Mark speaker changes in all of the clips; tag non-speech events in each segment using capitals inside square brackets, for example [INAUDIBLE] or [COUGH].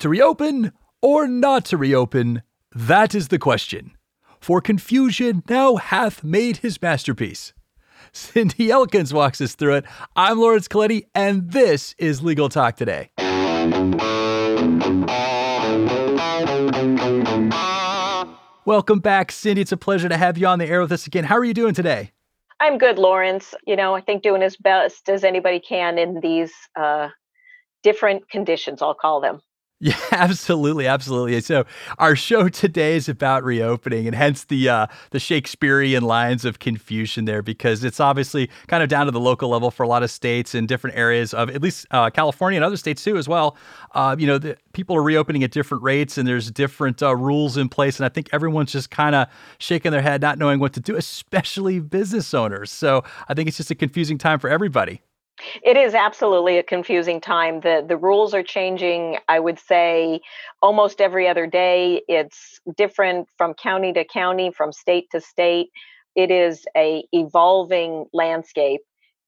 Speaker 1: To reopen or not to reopen? That is the question. For confusion now hath made his masterpiece. [LAUGHS] Cindy Elkins walks us through it. I'm Laurence Colletti, and this is Legal Talk Today. Welcome back, Cindy. It's a pleasure to have you on the air with us again. How are you doing today?
Speaker 2: I'm good, Laurence. You know, I think doing as best as anybody can in these uh, different conditions, I'll call them.
Speaker 1: Yeah, [LAUGHS] absolutely, absolutely. So our show today is about reopening, and hence the uh, the Shakespearean lines of confusion there, because it's obviously kind of down to the local level for a lot of states and different areas of at least uh, California and other states too as well. Uh, you know, the, people are reopening at different rates, and there's different uh, rules in place, and I think everyone's just kind of shaking their head, not knowing what to do, [LAUGHS] especially business owners. So I think it's just a confusing time for everybody.
Speaker 2: It is absolutely a confusing time. The the rules are changing, I would say almost every other day. It's different from county to county, from state to state. It is a evolving landscape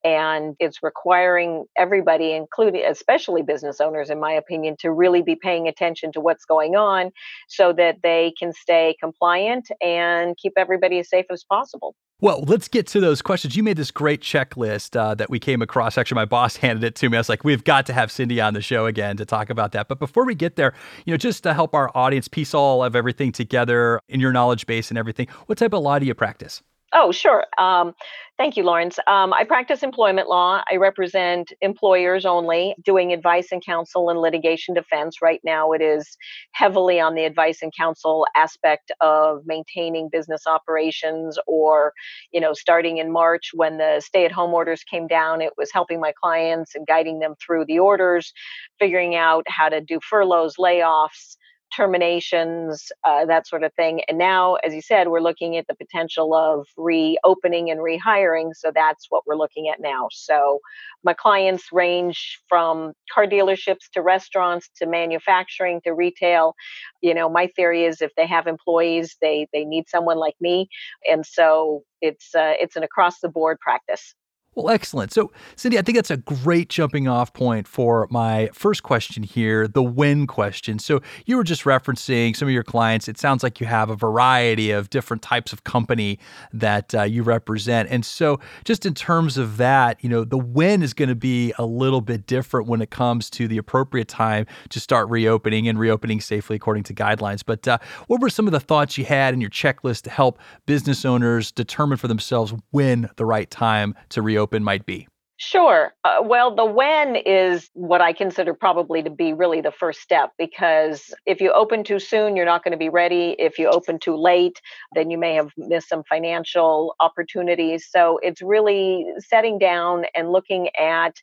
Speaker 2: and it's requiring everybody including especially business owners in my opinion to really be paying attention to what's going on so that they can stay compliant and keep everybody as safe as possible
Speaker 1: well, let's get to those questions. You made this great checklist uh, that we came across. Actually, my boss [LAUGHS] handed it to me. I was like, we've got to have Cindy on the show again to talk about that. But before we get there, you know, just to help our audience piece all of everything together in your knowledge base and everything, what type of law do you practice?
Speaker 2: Oh, sure. Um, thank you, Laurence. Um, I practice employment law. I represent employers only, doing advice and counsel and litigation defense. Right now, it is heavily on the advice and counsel aspect of maintaining business operations, or, you know, starting in March when the stay at home orders came down, it was helping my clients and guiding them through the orders, figuring out how to do furloughs, layoffs terminations, uh, that sort of thing. And now, as you said, we're looking at the potential of reopening and rehiring. So that's what we're looking at now. So my clients range from car dealerships to restaurants to manufacturing to retail. You know, my theory is if they have employees, they they need someone like me, and so it's uh, it's an across the board practice.
Speaker 1: Well, excellent. So, Cindy, I think that's a great jumping off point for my first question here, the when question. So, you were just referencing some of your clients. It sounds like you have a variety of different types of company that uh, you represent. And so, just in terms of that, you know, the when is going to be a little bit different when it comes to the appropriate time to start reopening and reopening safely according to guidelines. But uh, what were some of the thoughts you had in your checklist to help business owners determine for themselves when the right time to reopen? Open might be?
Speaker 2: Sure. Uh, well, the when is what I consider probably to be really the first step because if you open too soon, you're not going to be ready. If you open too late, then you may have missed some financial opportunities. So it's really setting down and looking at,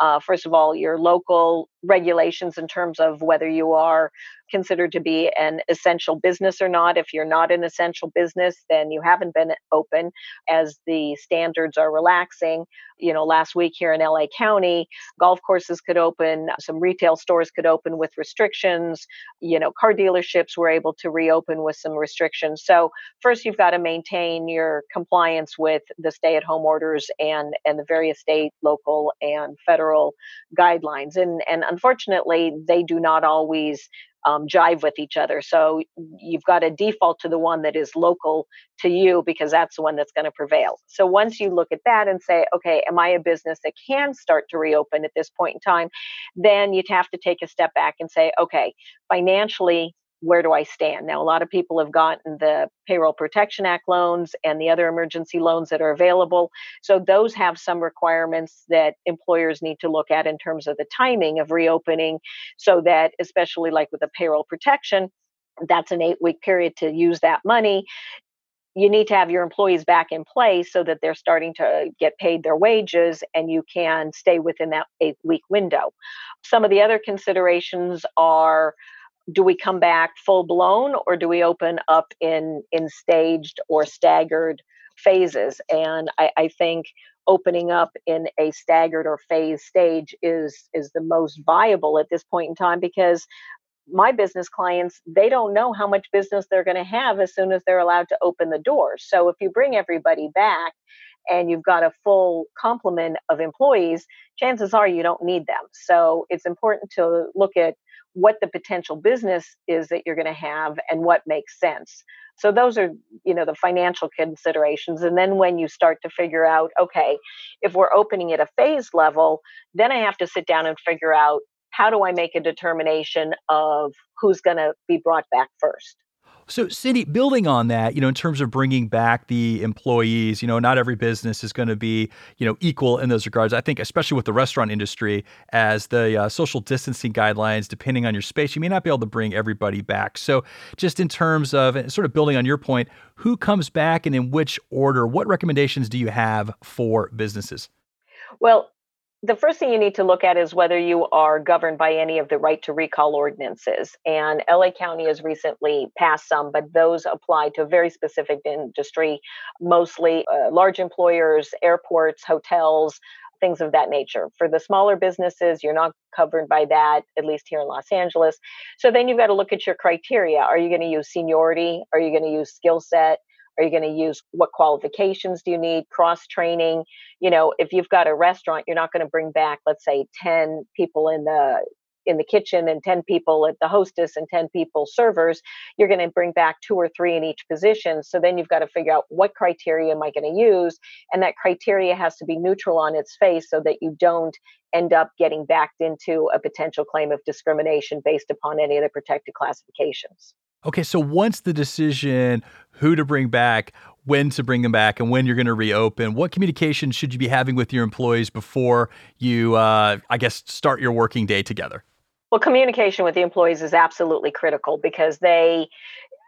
Speaker 2: uh, first of all, your local regulations in terms of whether you are considered to be an essential business or not. If you're not an essential business, then you haven't been open as the standards are relaxing. You know, last week here in LA County, golf courses could open, some retail stores could open with restrictions, you know, car dealerships were able to reopen with some restrictions. So, first you've got to maintain your compliance with the stay-at-home orders and and the various state, local and federal guidelines. And and unfortunately, they do not always um, jive with each other. So you've got to default to the one that is local to you because that's the one that's going to prevail. So once you look at that and say, okay, am I a business that can start to reopen at this point in time? Then you'd have to take a step back and say, okay, financially, where do I stand? Now, a lot of people have gotten the Payroll Protection Act loans and the other emergency loans that are available. So, those have some requirements that employers need to look at in terms of the timing of reopening, so that, especially like with the payroll protection, that's an eight week period to use that money. You need to have your employees back in place so that they're starting to get paid their wages and you can stay within that eight week window. Some of the other considerations are do we come back full blown or do we open up in in staged or staggered phases? And I, I think opening up in a staggered or phased stage is is the most viable at this point in time because my business clients they don't know how much business they're going to have as soon as they're allowed to open the doors so if you bring everybody back and you've got a full complement of employees, chances are you don't need them. So it's important to look at what the potential business is that you're going to have and what makes sense. So those are, you know, the financial considerations. And then when you start to figure out, okay, if we're opening at a phase level, then I have to sit down and figure out how do I make a determination of who's going to be brought back first.
Speaker 1: So, Cindy, building on that, you know, in terms of bringing back the employees, you know, not every business is going to be, you know, equal in those regards. I think, especially with the restaurant industry, as the uh, social distancing guidelines, depending on your space, you may not be able to bring everybody back. So, just in terms of sort of building on your point, who comes back and in which order? What recommendations do you have for businesses?
Speaker 2: Well, the first thing you need to look at is whether you are governed by any of the right to recall ordinances. And LA County has recently passed some, but those apply to a very specific industry, mostly uh, large employers, airports, hotels, things of that nature. For the smaller businesses, you're not covered by that, at least here in Los Angeles. So then you've got to look at your criteria. Are you going to use seniority? Are you going to use skill set? Are you going to use what qualifications do you need? Cross training. You know, if you've got a restaurant, you're not going to bring back, let's say, 10 people in the in the kitchen and 10 people at the hostess and 10 people servers you're going to bring back two or three in each position so then you've got to figure out what criteria am i going to use and that criteria has to be neutral on its face so that you don't end up getting backed into a potential claim of discrimination based upon any of the protected classifications
Speaker 1: Okay, so once the decision who to bring back, when to bring them back, and when you're going to reopen, what communication should you be having with your employees before you, uh, I guess, start your working day together?
Speaker 2: Well, communication with the employees is absolutely critical because they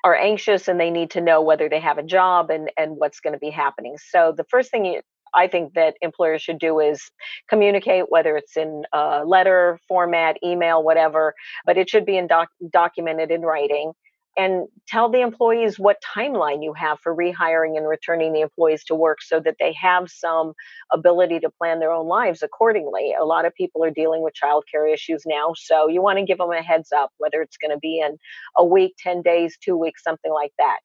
Speaker 2: are anxious and they need to know whether they have a job and, and what's going to be happening. So, the first thing you, I think that employers should do is communicate, whether it's in letter format, email, whatever, but it should be in doc- documented in writing and tell the employees what timeline you have for rehiring and returning the employees to work so that they have some ability to plan their own lives accordingly. A lot of people are dealing with childcare issues now, so you want to give them a heads up whether it's going to be in a week, 10 days, 2 weeks, something like that.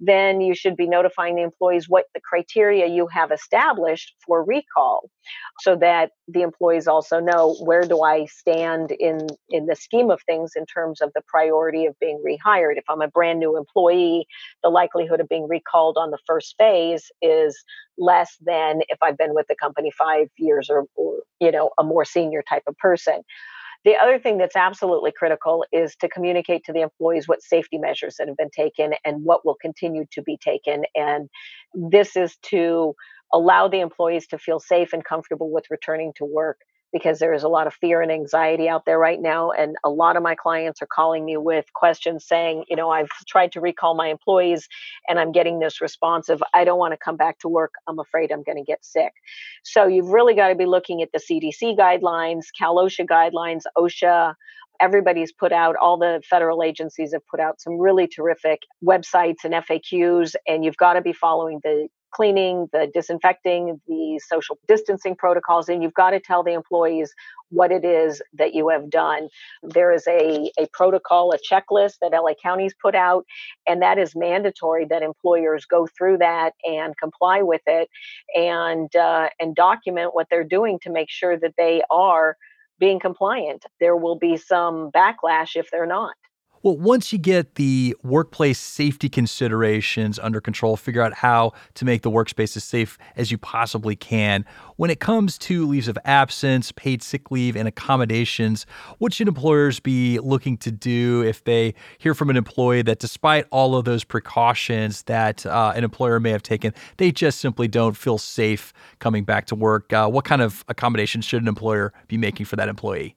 Speaker 2: Then you should be notifying the employees what the criteria you have established for recall so that the employees also know where do I stand in in the scheme of things in terms of the priority of being rehired. If I'm a brand new employee, the likelihood of being recalled on the first phase is less than if I've been with the company five years or, or you know a more senior type of person. The other thing that's absolutely critical is to communicate to the employees what safety measures that have been taken and what will continue to be taken. And this is to allow the employees to feel safe and comfortable with returning to work because there is a lot of fear and anxiety out there right now. And a lot of my clients are calling me with questions saying, you know, I've tried to recall my employees and I'm getting this response of, I don't want to come back to work. I'm afraid I'm going to get sick. So you've really got to be looking at the CDC guidelines, Cal OSHA guidelines, OSHA, everybody's put out all the federal agencies have put out some really terrific websites and FAQs and you've got to be following the cleaning, the disinfecting, the social distancing protocols, and you've got to tell the employees what it is that you have done. There is a, a protocol, a checklist that LA County's put out, and that is mandatory that employers go through that and comply with it and uh, and document what they're doing to make sure that they are being compliant. There will be some backlash if they're not.
Speaker 1: Well, once you get the workplace safety considerations under control, figure out how to make the workspace as safe as you possibly can. When it comes to leaves of absence, paid sick leave, and accommodations, what should employers be looking to do if they hear from an employee that despite all of those precautions that uh, an employer may have taken, they just simply don't feel safe coming back to work? Uh, what kind of accommodations should an employer be making for that employee?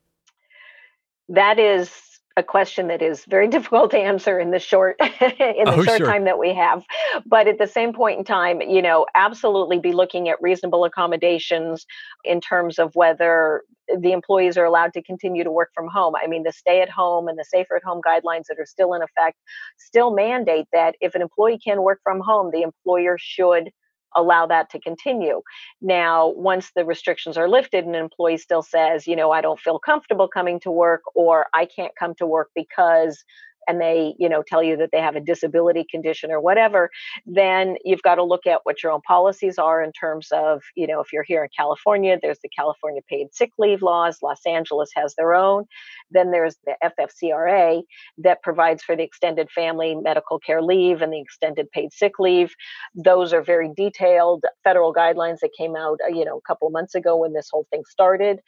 Speaker 2: That is a question that is very [LAUGHS] difficult to answer in the short [LAUGHS] in the oh, short sure. time that we have but at the same point in time you know absolutely be looking at reasonable accommodations in terms of whether the employees are allowed to continue to work from home i mean the stay at home and the safer at home guidelines that are still in effect still mandate that if an employee can work from home the employer should allow that to continue. Now, once the restrictions are lifted, an employee still says, you know, I don't feel comfortable coming to work or I can't come to work because and they, you know, tell you that they have a disability condition or whatever, then you've got to look at what your own policies are in terms of, you know, if you're here in California, there's the California paid sick leave laws. Los Angeles has their own. Then there's the FFCRA that provides for the extended family medical care leave and the extended paid sick leave. Those are very detailed federal guidelines that came out, uh, you know, a couple of months ago when this whole thing started.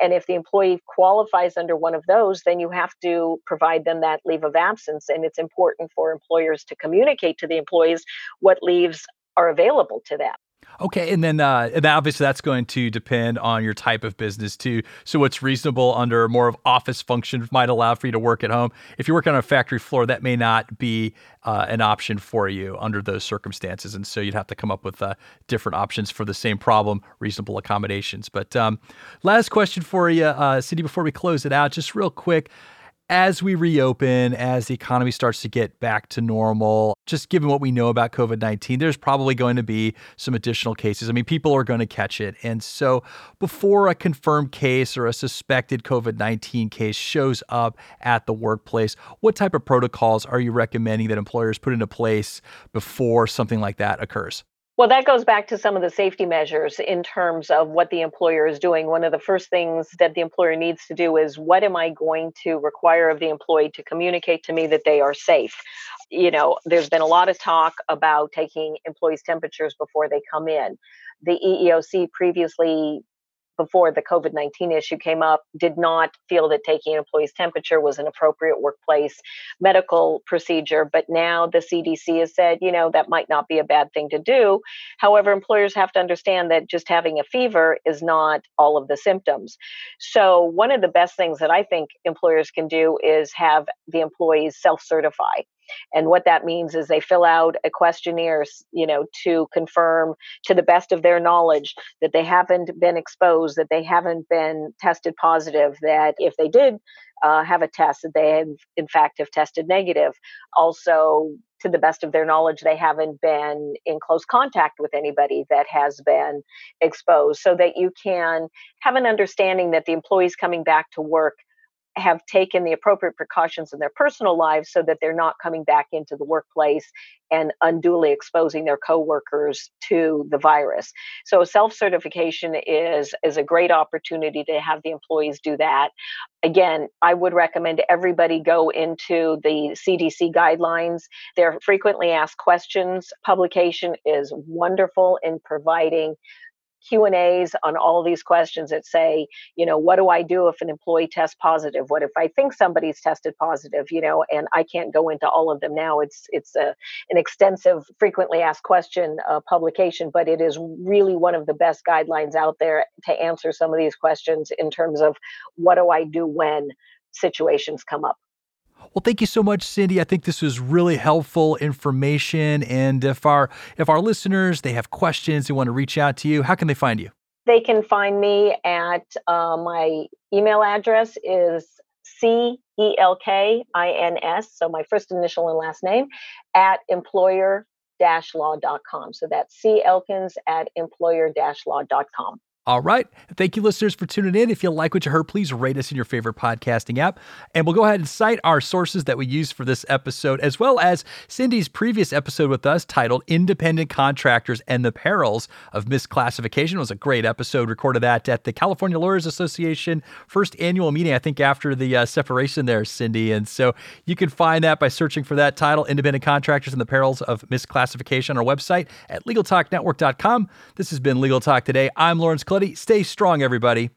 Speaker 2: And if the employee qualifies under one of those, then you have to provide them that leave of absence. And it's important for employers to communicate to the employees what leaves are available to them.
Speaker 1: Okay, and then uh, and obviously that's going to depend on your type of business too. So what's reasonable under more of office function might allow for you to work at home. If you're working on a factory floor, that may not be uh, an option for you under those circumstances, and so you'd have to come up with uh, different options for the same problem, reasonable accommodations. But um, last question for you, uh, Cindy, before we close it out, just real quick as we reopen, as the economy starts to get back to normal, just given what we know about COVID 19, there's probably going to be some additional cases. I mean, people are going to catch it. And so, before a confirmed case or a suspected COVID 19 case shows up at the workplace, what type of protocols are you recommending that employers put into place before something like that occurs?
Speaker 2: Well, that goes back to some of the safety measures in terms of what the employer is doing. One of the first things that the employer needs to do is what am I going to require of the employee to communicate to me that they are safe? You know, there's been a lot of talk about taking employees' temperatures before they come in. The EEOC previously before the COVID 19 issue came up, did not feel that taking an employee's temperature was an appropriate workplace medical procedure. But now the CDC has said, you know, that might not be a bad thing to do. However, employers have to understand that just having a fever is not all of the symptoms. So, one of the best things that I think employers can do is have the employees self certify. And what that means is they fill out a questionnaire, you know, to confirm to the best of their knowledge that they haven't been exposed, that they haven't been tested positive, that if they did uh, have a test, that they have, in fact, have tested negative. Also, to the best of their knowledge, they haven't been in close contact with anybody that has been exposed, so that you can have an understanding that the employees coming back to work have taken the appropriate precautions in their personal lives so that they're not coming back into the workplace and unduly exposing their coworkers to the virus. So self-certification is is a great opportunity to have the employees do that. Again, I would recommend everybody go into the CDC guidelines. Their frequently asked questions publication is wonderful in providing Q and A's on all these questions that say, you know, what do I do if an employee tests positive? What if I think somebody's tested positive? You know, and I can't go into all of them now. It's it's a, an extensive, frequently asked question uh, publication, but it is really one of the best guidelines out there to answer some of these questions in terms of what do I do when situations come up.
Speaker 1: Well, thank you so much, Cindy. I think this was really helpful information. And if our if our listeners they have questions, they want to reach out to you, how can they find you?
Speaker 2: They can find me at uh, my email address is c e l k i n s. So my first initial and last name at employer law.com. So that's c elkins at employer law.com.
Speaker 1: All right. Thank you, listeners, for tuning in. If you like what you heard, please rate us in your favorite podcasting app. And we'll go ahead and cite our sources that we used for this episode, as well as Cindy's previous episode with us titled Independent Contractors and the Perils of Misclassification. It was a great episode. Recorded that at the California Lawyers Association first annual meeting, I think, after the uh, separation there, Cindy. And so you can find that by searching for that title, Independent Contractors and the Perils of Misclassification, on our website at LegalTalkNetwork.com. This has been Legal Talk Today. I'm Laurence Colletti. Stay strong, everybody.